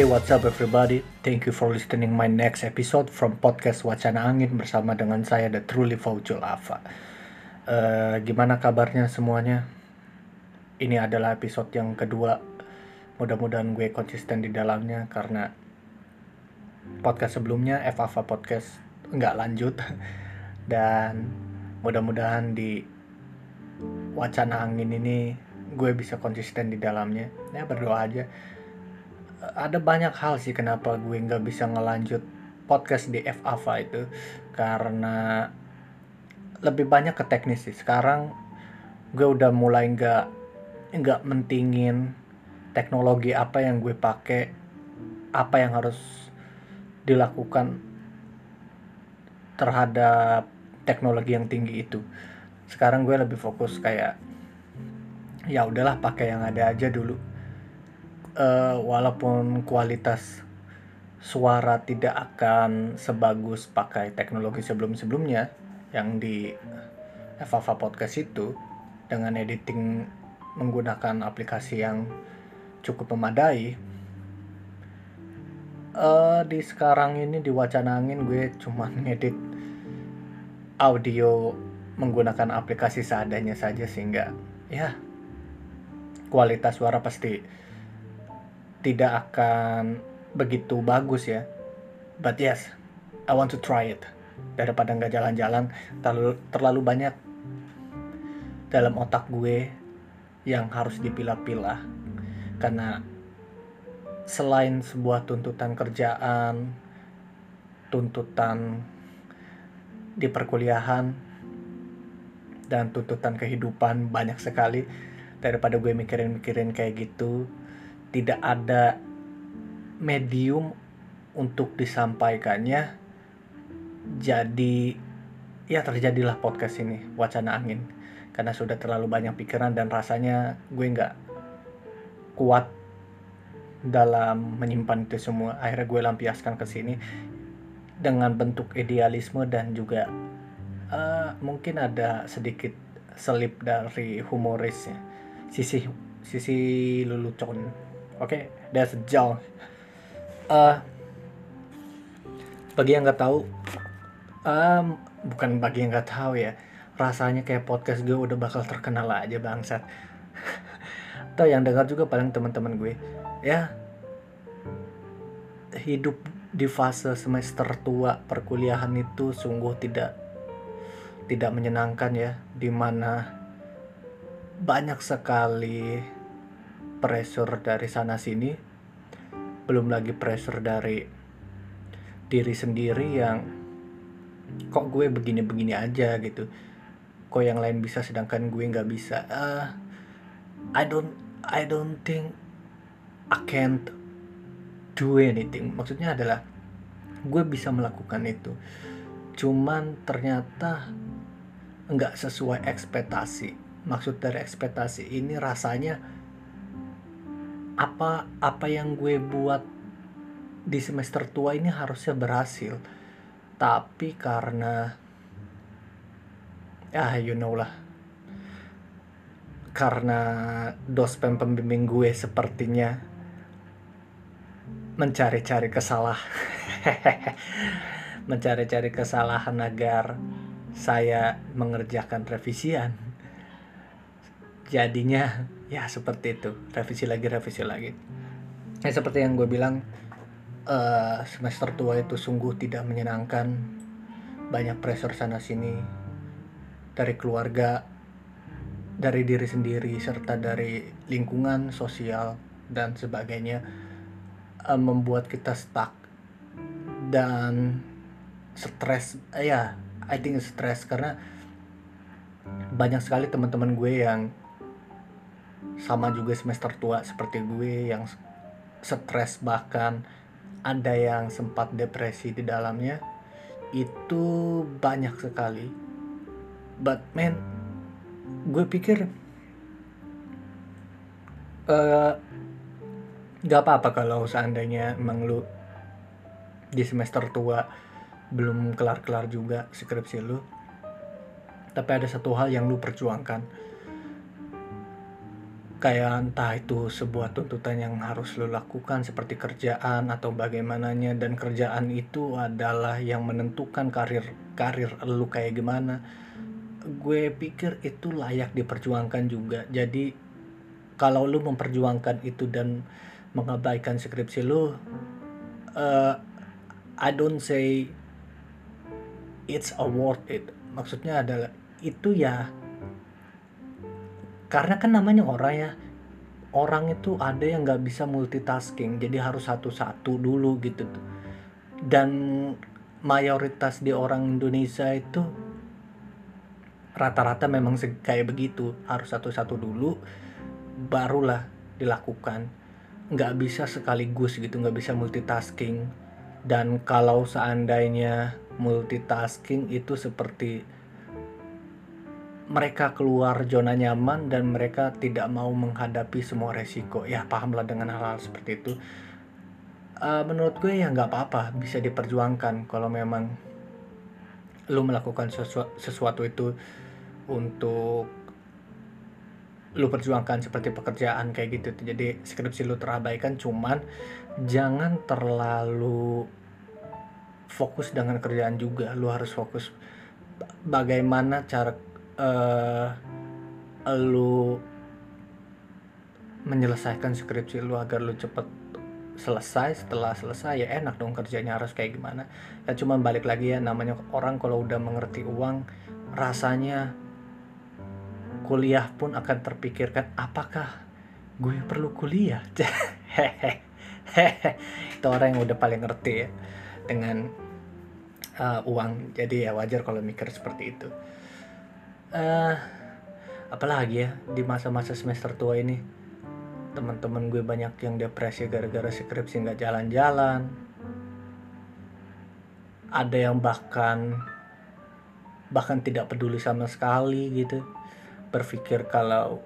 Hey, what's up everybody? Thank you for listening my next episode from podcast Wacana Angin bersama dengan saya The Truly Faujul Ava. Uh, gimana kabarnya semuanya? Ini adalah episode yang kedua. Mudah-mudahan gue konsisten di dalamnya karena podcast sebelumnya FAFA podcast nggak lanjut dan mudah-mudahan di Wacana Angin ini gue bisa konsisten di dalamnya. Ya berdoa aja ada banyak hal sih kenapa gue nggak bisa ngelanjut podcast di FAFA itu. Karena lebih banyak ke teknis sih. Sekarang gue udah mulai nggak nggak mentingin teknologi apa yang gue pakai apa yang harus dilakukan terhadap teknologi yang tinggi itu. Sekarang gue lebih fokus kayak ya udahlah pakai yang ada aja dulu uh, walaupun kualitas suara tidak akan sebagus pakai teknologi sebelum-sebelumnya yang di Evava Podcast itu dengan editing menggunakan aplikasi yang cukup memadai uh, di sekarang ini di wacana angin gue cuma ngedit audio menggunakan aplikasi seadanya saja sehingga ya kualitas suara pasti tidak akan begitu bagus ya. But yes, I want to try it. Daripada nggak jalan-jalan, terlalu, terlalu banyak dalam otak gue yang harus dipilah-pilah. Karena selain sebuah tuntutan kerjaan, tuntutan di perkuliahan, dan tuntutan kehidupan banyak sekali daripada gue mikirin-mikirin kayak gitu tidak ada medium untuk disampaikannya jadi ya terjadilah podcast ini wacana angin. Karena sudah terlalu banyak pikiran dan rasanya gue nggak kuat dalam menyimpan itu semua. Akhirnya gue lampiaskan ke sini dengan bentuk idealisme dan juga uh, mungkin ada sedikit selip dari humorisnya. Sisi sisi lelucon Oke, okay? that's jauh. Uh, bagi yang nggak tahu, um, bukan bagi yang nggak tahu ya, rasanya kayak podcast gue udah bakal terkenal aja bangsat. Atau yang dengar juga paling teman-teman gue, ya hidup di fase semester tua perkuliahan itu sungguh tidak tidak menyenangkan ya, di mana banyak sekali pressure dari sana sini belum lagi pressure dari diri sendiri yang kok gue begini-begini aja? gitu. Kok yang lain bisa sedangkan gue nggak bisa? Uh, I don't I don't think I can't do anything. Maksudnya adalah gue bisa melakukan itu. Cuman ternyata nggak sesuai ekspektasi. Maksud dari ekspektasi ini rasanya apa apa yang gue buat di semester tua ini harusnya berhasil. Tapi karena ya you know lah. Karena dospem pembimbing gue sepertinya mencari-cari kesalah mencari-cari kesalahan agar saya mengerjakan revisian. Jadinya ya seperti itu. Revisi lagi revisi lagi. Ya seperti yang gue bilang uh, semester tua itu sungguh tidak menyenangkan. Banyak pressure sana sini. Dari keluarga dari diri sendiri serta dari lingkungan sosial dan sebagainya uh, membuat kita stuck. Dan stres uh, ya I think stres. Karena banyak sekali teman-teman gue yang sama juga semester tua seperti gue yang stres bahkan ada yang sempat depresi di dalamnya itu banyak sekali. But man gue pikir uh, gak apa-apa kalau seandainya emang lu di semester tua belum kelar-kelar juga skripsi lu tapi ada satu hal yang lu perjuangkan kayak entah itu sebuah tuntutan yang harus lo lakukan seperti kerjaan atau bagaimananya dan kerjaan itu adalah yang menentukan karir karir lo kayak gimana. Gue pikir itu layak diperjuangkan juga. Jadi kalau lo memperjuangkan itu dan mengabaikan skripsi lo uh, I don't say it's a worth it. Maksudnya adalah itu ya karena kan namanya orang ya orang itu ada yang nggak bisa multitasking jadi harus satu-satu dulu gitu dan mayoritas di orang Indonesia itu rata-rata memang kayak begitu harus satu-satu dulu barulah dilakukan. Nggak bisa sekaligus gitu nggak bisa multitasking. Dan kalau seandainya multitasking itu seperti mereka keluar zona nyaman dan mereka tidak mau menghadapi semua resiko. Ya pahamlah dengan hal-hal seperti itu. Uh, menurut gue ya nggak apa-apa bisa diperjuangkan kalau memang lu melakukan sesu sesuatu itu untuk lu perjuangkan seperti pekerjaan kayak gitu jadi skripsi lu terabaikan cuman jangan terlalu fokus dengan kerjaan juga. Lu harus fokus bagaimana cara uh, lu menyelesaikan skripsi lu agar lu cepet selesai setelah selesai ya enak dong kerjanya harus kayak gimana. Ya cuma balik lagi ya namanya orang kalau udah mengerti uang rasanya kuliah pun akan terpikirkan apakah gue perlu kuliah? Itu orang yang udah paling ngerti ya dengan uh, uang. Jadi ya wajar kalau mikir seperti itu uh, apalagi ya di masa-masa semester tua ini teman-teman gue banyak yang depresi gara-gara skripsi nggak jalan-jalan. Ada yang bahkan bahkan tidak peduli sama sekali gitu. Berpikir kalau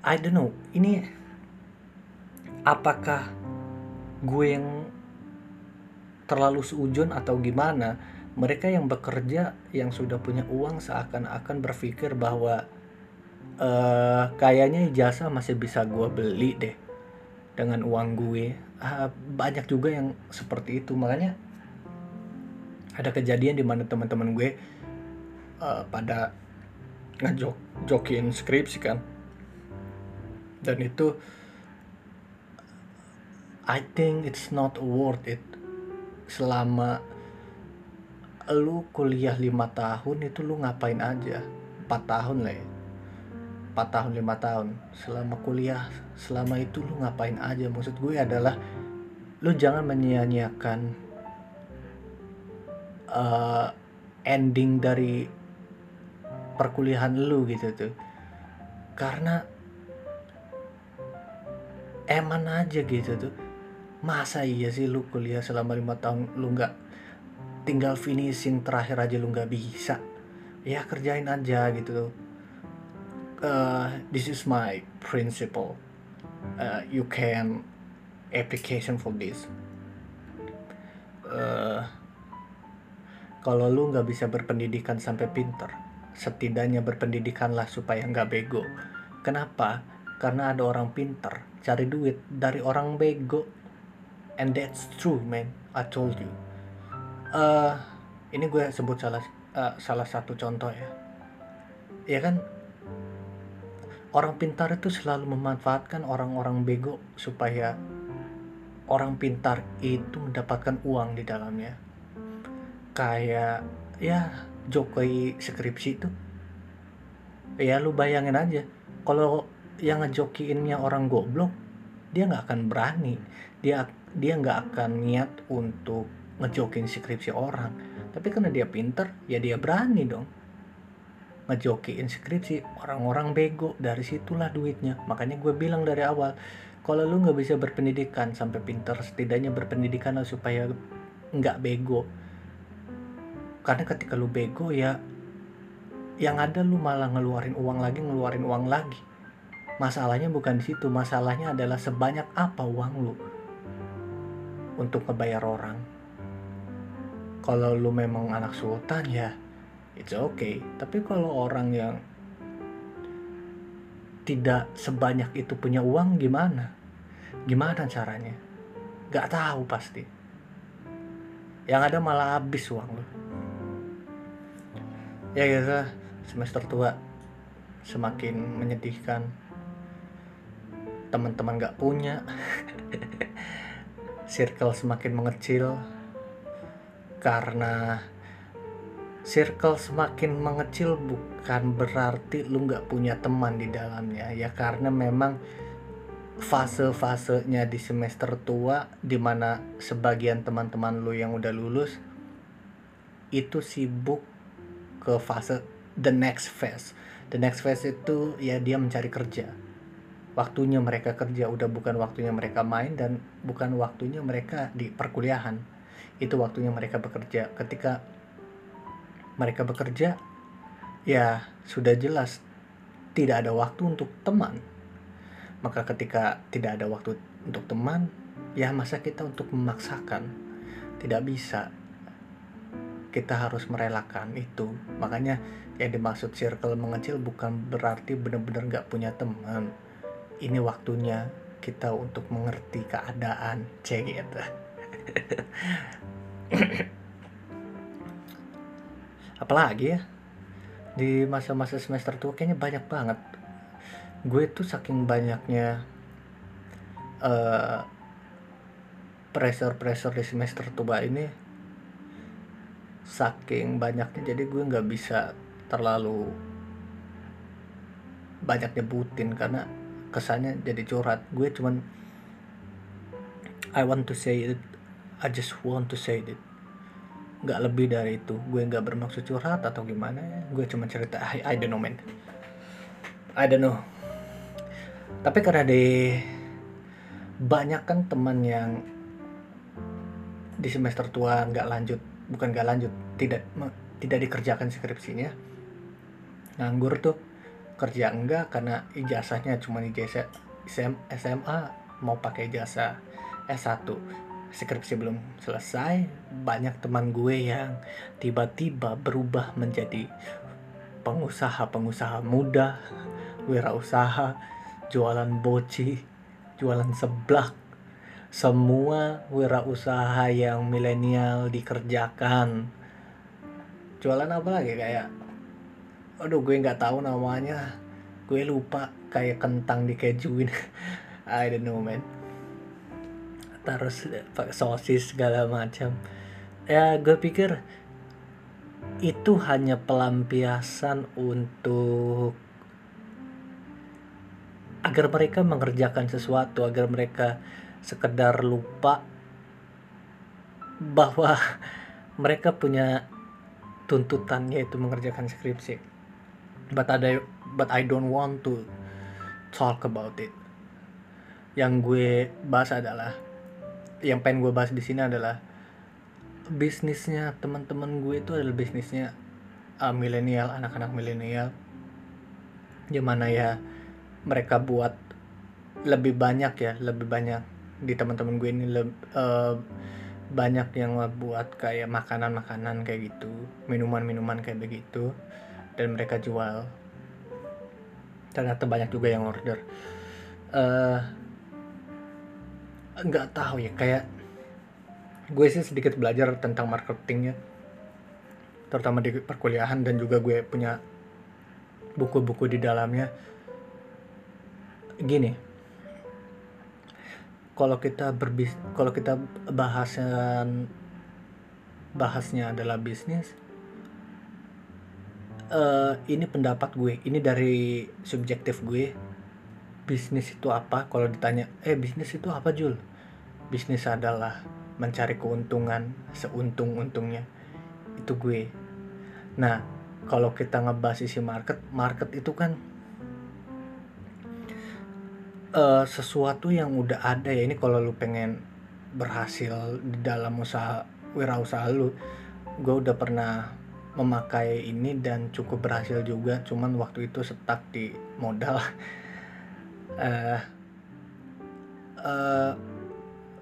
I don't know ini apakah gue yang terlalu seujon atau gimana mereka yang bekerja yang sudah punya uang seakan-akan berpikir bahwa uh, kayaknya jasa masih bisa gue beli deh dengan uang gue. Uh, banyak juga yang seperti itu. Makanya ada kejadian di mana teman-teman gue uh, pada ngejok jokin skripsi kan. Dan itu I think it's not worth it selama lu kuliah lima tahun itu lu ngapain aja? Empat tahun lah ya. Empat tahun lima tahun. Selama kuliah selama itu lu ngapain aja? Maksud gue adalah lu jangan menyia-nyiakan uh, ending dari perkuliahan lu gitu tuh. Karena eman aja gitu tuh. Masa iya sih lu kuliah selama lima tahun lu nggak tinggal finishing terakhir aja lu nggak bisa. Ya kerjain aja gitu. Uh, this is my principle. Uh, you can application for this. Uh, kalau lu nggak bisa berpendidikan sampai pinter setidaknya berpendidikanlah supaya nggak bego. Kenapa? Karena ada orang pinter cari duit dari orang bego. And that's true man. I told you uh, ini gue sebut salah uh, salah satu contoh ya. Ya kan? Orang pintar itu selalu memanfaatkan orang-orang bego supaya orang pintar itu mendapatkan uang di dalamnya. Kayak ya jokowi skripsi itu. Ya lu bayangin aja kalau yang ngejokiinnya orang goblok dia nggak akan berani. Dia dia nggak akan niat untuk ngejokin skripsi orang. Tapi karena dia pinter ya dia berani dong. Ngejokiin skripsi orang-orang bego. Dari situlah duitnya. Makanya gue bilang dari awal kalau lu nggak bisa berpendidikan sampai pinter setidaknya berpendidikan lah supaya nggak bego. Karena ketika lu bego ya yang ada lu malah ngeluarin uang lagi ngeluarin uang lagi. Masalahnya bukan di situ masalahnya adalah sebanyak apa uang lu untuk ngebayar orang kalau lu memang anak sultan ya it's okay. Tapi kalau orang yang tidak sebanyak itu punya uang gimana? Gimana caranya? Gak tahu pasti. Yang ada malah habis uang lo ya gitu semester tua semakin menyedihkan. Teman-teman gak punya. Circle semakin mengecil karena circle semakin mengecil bukan berarti lu nggak punya teman di dalamnya. Ya karena memang fase-fasenya di semester tua di mana sebagian teman-teman lu yang udah lulus itu sibuk ke fase the next phase. The next phase itu ya dia mencari kerja. Waktunya mereka kerja udah bukan waktunya mereka main dan bukan waktunya mereka di perkuliahan itu waktunya mereka bekerja ketika mereka bekerja, ya sudah jelas tidak ada waktu untuk teman. Maka ketika tidak ada waktu untuk teman, ya masa kita untuk memaksakan? Tidak bisa. Kita harus merelakan itu. Makanya yang dimaksud circle mengecil bukan berarti benar-benar gak punya teman. Ini waktunya kita untuk mengerti keadaan. Cek gitu. Apalagi ya di masa-masa semester tua kayaknya banyak banget. Gue tuh saking banyaknya uh, pressure-pressure di semester tua ini saking banyaknya. Jadi gue nggak bisa terlalu banyak nyebutin karena kesannya jadi curhat. Gue cuman I want to say it I just want to say it nggak lebih dari itu. Gue nggak bermaksud curhat atau gimana ya. Gue cuma cerita I, I don't know man. I don't know. Tapi karena di banyak kan teman yang di semester tua nggak lanjut bukan nggak lanjut tidak tidak dikerjakan skripsinya nganggur tuh kerja enggak karena ijazahnya cuma ijazah SMA mau pakai ijazah S1 skripsi belum selesai banyak teman gue yang tiba-tiba berubah menjadi pengusaha-pengusaha muda wirausaha jualan boci jualan seblak. Semua wirausaha yang milenial dikerjakan. Jualan apa lagi? Kayak aduh gue nggak tahu namanya. Gue lupa kayak kentang dikejuin I don't know man terus pakai sosis segala macam. Ya gue pikir itu hanya pelampiasan untuk agar mereka mengerjakan sesuatu agar mereka sekedar lupa bahwa mereka punya tuntutan yaitu mengerjakan skripsi. But I but I don't want to talk about it. Yang gue bahas adalah yang pengen gue bahas di sini adalah bisnisnya teman-teman gue itu adalah bisnisnya uh, milenial anak-anak milenial. Mana ya mereka buat lebih banyak ya lebih banyak di teman-teman gue ini lebih, uh, banyak yang buat kayak makanan-makanan kayak gitu minuman-minuman kayak begitu dan mereka jual. Ternyata banyak juga yang order. Uh, nggak tahu ya kayak gue sih sedikit belajar tentang marketingnya terutama di perkuliahan dan juga gue punya buku-buku di dalamnya. Gini kalau kita berbis kalau kita bahasan bahasnya adalah bisnis uh, ini pendapat gue ini dari subjektif gue bisnis itu apa? Kalau ditanya eh bisnis itu apa Jul? Bisnis adalah mencari keuntungan seuntung-untungnya. Itu gue. Nah kalau kita ngebahas isi market market itu kan uh, sesuatu yang udah ada ya. Ini kalau lu pengen berhasil di dalam usaha wirausaha lu gue udah pernah memakai ini dan cukup berhasil juga. Cuman waktu itu stuck di modal uh, uh,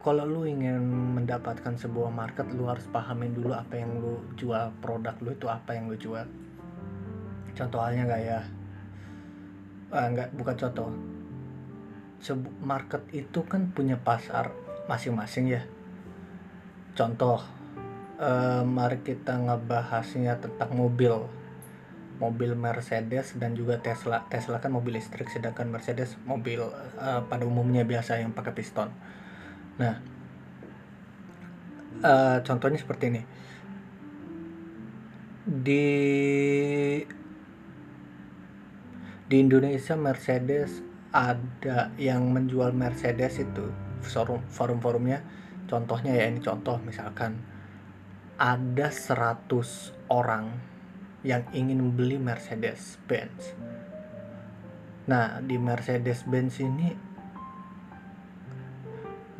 kalau lu ingin mendapatkan sebuah market lu harus pahamin dulu apa yang lu jual produk lu itu apa yang lu jual. Contoh halnya kayak uh, enggak bukan contoh. Sebu market itu kan punya pasar masing-masing ya. Contoh uh, mari kita ngebahasnya tentang mobil mobil Mercedes dan juga Tesla. Tesla kan mobil listrik sedangkan Mercedes mobil uh, pada umumnya biasa yang pakai piston. Nah uh, contohnya seperti ini. Di di Indonesia Mercedes ada yang menjual Mercedes itu forum forum-forumnya. Contohnya ya ini contoh misalkan. Ada 100 orang yang ingin membeli Mercedes Benz nah di Mercedes Benz ini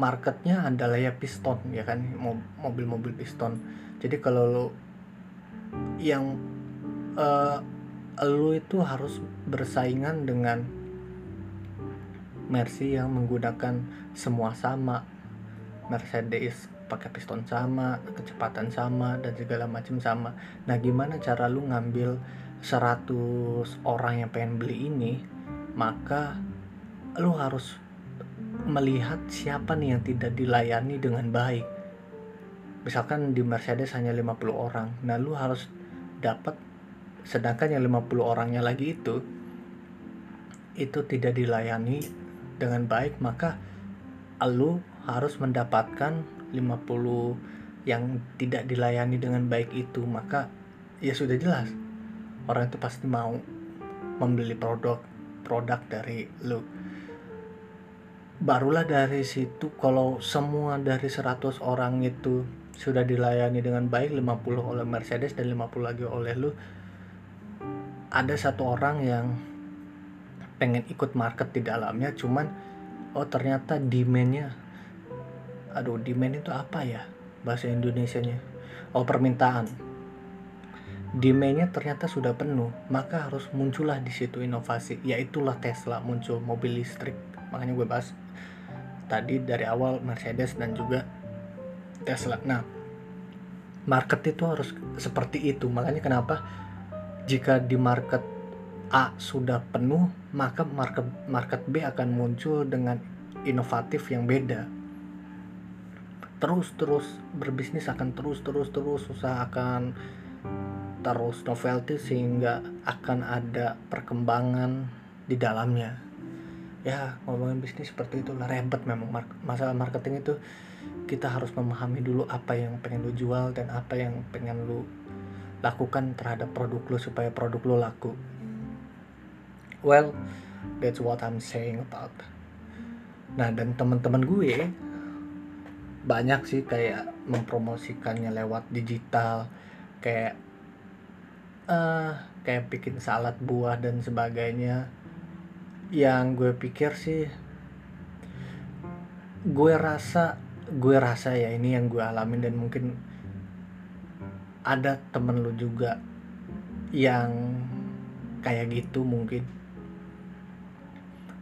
marketnya adalah ya piston ya kan? Mobil-mobil piston. Jadi kalau lo yang uh, lu itu harus bersaingan dengan Mercy yang menggunakan semua sama Mercedes pakai piston sama kecepatan sama dan segala macam sama. Nah gimana cara lu ngambil 100 orang yang pengen beli ini maka lu harus melihat siapa nih yang tidak dilayani dengan baik. Misalkan di Mercedes hanya 50 orang. Nah lu harus dapat sedangkan yang 50 orangnya lagi itu itu tidak dilayani dengan baik maka lu harus mendapatkan 50 yang tidak dilayani dengan baik itu maka ya sudah jelas. Orang itu pasti mau membeli produk produk dari lu. Barulah dari situ kalau semua dari 100 orang itu sudah dilayani dengan baik 50 oleh Mercedes dan 50 lagi oleh lu ada satu orang yang pengen ikut market di dalamnya cuman oh ternyata demandnya aduh demand itu apa ya? Bahasa Indonesia nya oh permintaan. Demandnya ternyata sudah penuh maka harus muncullah di situ inovasi yaitulah Tesla muncul mobil listrik. Makanya gue bahas tadi dari awal Mercedes dan juga Tesla. Nah market itu harus seperti itu. Makanya kenapa jika di market A sudah penuh, maka market market B akan muncul dengan inovatif yang beda. Terus-terus berbisnis akan terus-terus-terus usaha akan terus novelty sehingga akan ada perkembangan di dalamnya. Ya, ngomongin bisnis seperti itu lah ribet memang masalah marketing itu. Kita harus memahami dulu apa yang pengen lu jual dan apa yang pengen lu lakukan terhadap produk lo supaya produk lo laku. Well that's what I'm saying about. Nah dan teman-teman gue banyak sih kayak mempromosikannya lewat digital. Kayak uh, kayak bikin salad buah dan sebagainya. Yang gue pikir sih gue rasa gue rasa ya ini yang gue alamin dan mungkin ada temen lu juga yang kayak gitu mungkin.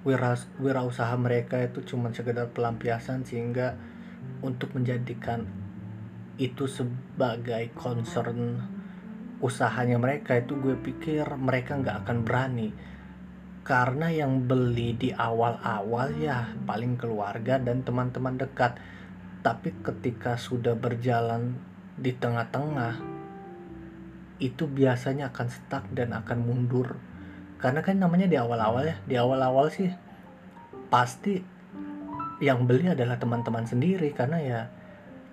Wira wirausaha mereka itu cuma sekedar pelampiasan sehingga untuk menjadikan itu sebagai concern usahanya mereka itu gue pikir mereka nggak akan berani. Karena yang beli di awal-awal ya paling keluarga dan teman-teman dekat. Tapi ketika sudah berjalan di tengah-tengah itu biasanya akan stuck dan akan mundur. Karena kan namanya di awal-awal ya di awal-awal sih pasti yang beli adalah teman-teman sendiri karena ya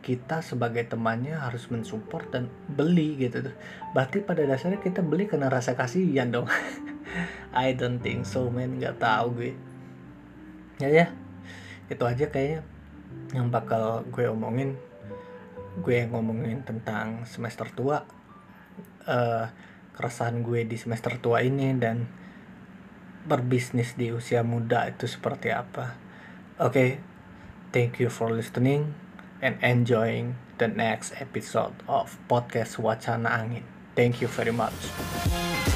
kita sebagai temannya harus mensupport dan beli gitu tuh. Berarti pada dasarnya kita beli karena rasa kasihan dong. I don't think so man. Nggak tahu gue. Ya ya. Itu aja kayaknya yang bakal gue omongin. Gue ngomongin tentang semester tua. Uh, keresahan gue di semester tua ini dan berbisnis di usia muda itu seperti apa. Okay, thank you for listening and enjoying the next episode of podcast Wacana Angin. Thank you very much.